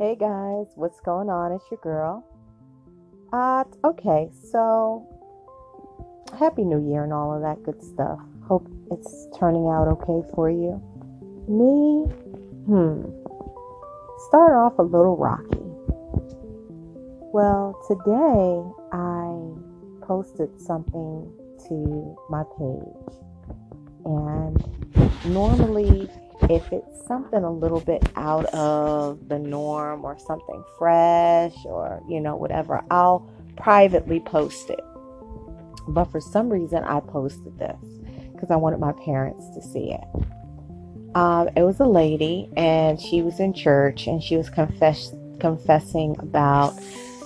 Hey guys, what's going on? It's your girl. Uh, okay, so happy new year and all of that good stuff. Hope it's turning out okay for you. Me, hmm, started off a little rocky. Well, today I posted something to my page, and normally if it's something a little bit out of the norm or something fresh or, you know, whatever, I'll privately post it. But for some reason, I posted this because I wanted my parents to see it. Um, it was a lady, and she was in church, and she was confess- confessing about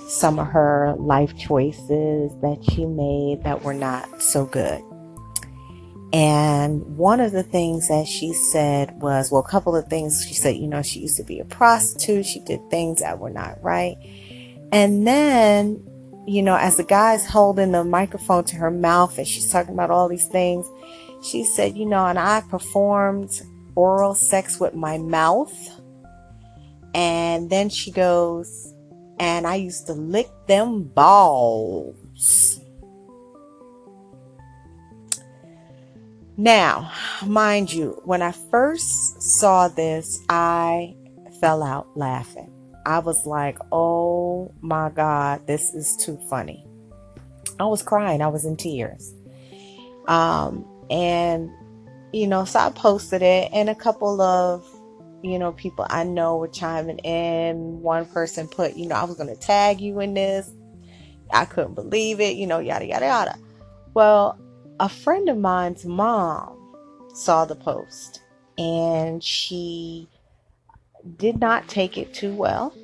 some of her life choices that she made that were not so good. And one of the things that she said was, well, a couple of things. She said, you know, she used to be a prostitute. She did things that were not right. And then, you know, as the guy's holding the microphone to her mouth and she's talking about all these things, she said, you know, and I performed oral sex with my mouth. And then she goes, and I used to lick them balls. Now, mind you, when I first saw this, I fell out laughing. I was like, oh my God, this is too funny. I was crying, I was in tears. Um, and, you know, so I posted it, and a couple of, you know, people I know were chiming in. One person put, you know, I was going to tag you in this. I couldn't believe it, you know, yada, yada, yada. Well, a friend of mine's mom saw the post and she did not take it too well.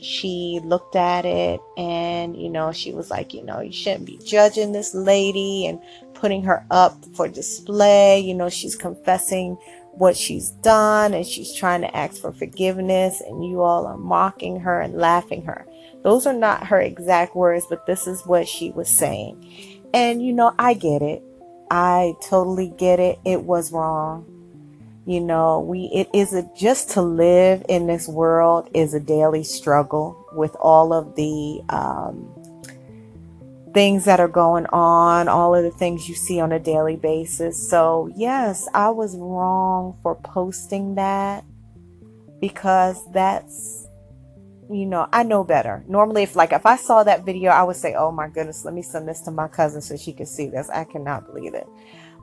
She looked at it and, you know, she was like, you know, you shouldn't be judging this lady and putting her up for display. You know, she's confessing what she's done and she's trying to ask for forgiveness, and you all are mocking her and laughing her. Those are not her exact words, but this is what she was saying. And, you know, I get it. I totally get it. It was wrong. You know, we it is a, just to live in this world is a daily struggle with all of the um, things that are going on, all of the things you see on a daily basis. So, yes, I was wrong for posting that because that's you know, I know better. Normally, if like if I saw that video, I would say, "Oh my goodness, let me send this to my cousin so she can see this." I cannot believe it.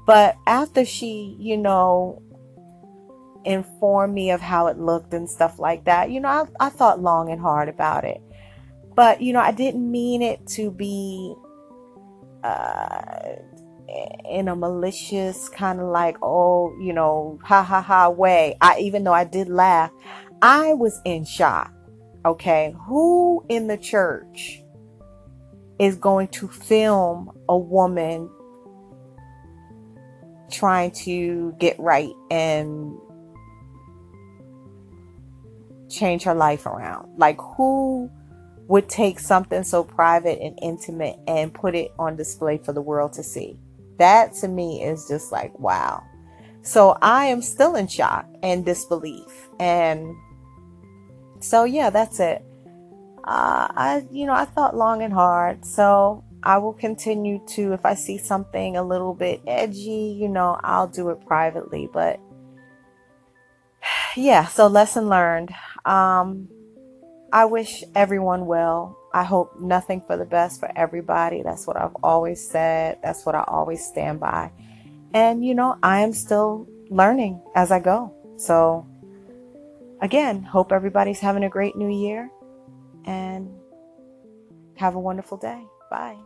But after she, you know, informed me of how it looked and stuff like that, you know, I, I thought long and hard about it. But you know, I didn't mean it to be uh, in a malicious kind of like, oh, you know, ha ha ha way. I even though I did laugh, I was in shock Okay, who in the church is going to film a woman trying to get right and change her life around? Like, who would take something so private and intimate and put it on display for the world to see? That to me is just like, wow. So I am still in shock and disbelief. And so yeah, that's it. Uh, I, you know, I thought long and hard. So I will continue to, if I see something a little bit edgy, you know, I'll do it privately. But yeah, so lesson learned. Um, I wish everyone well. I hope nothing for the best for everybody. That's what I've always said. That's what I always stand by. And, you know, I am still learning as I go. So, again, hope everybody's having a great new year and have a wonderful day. Bye.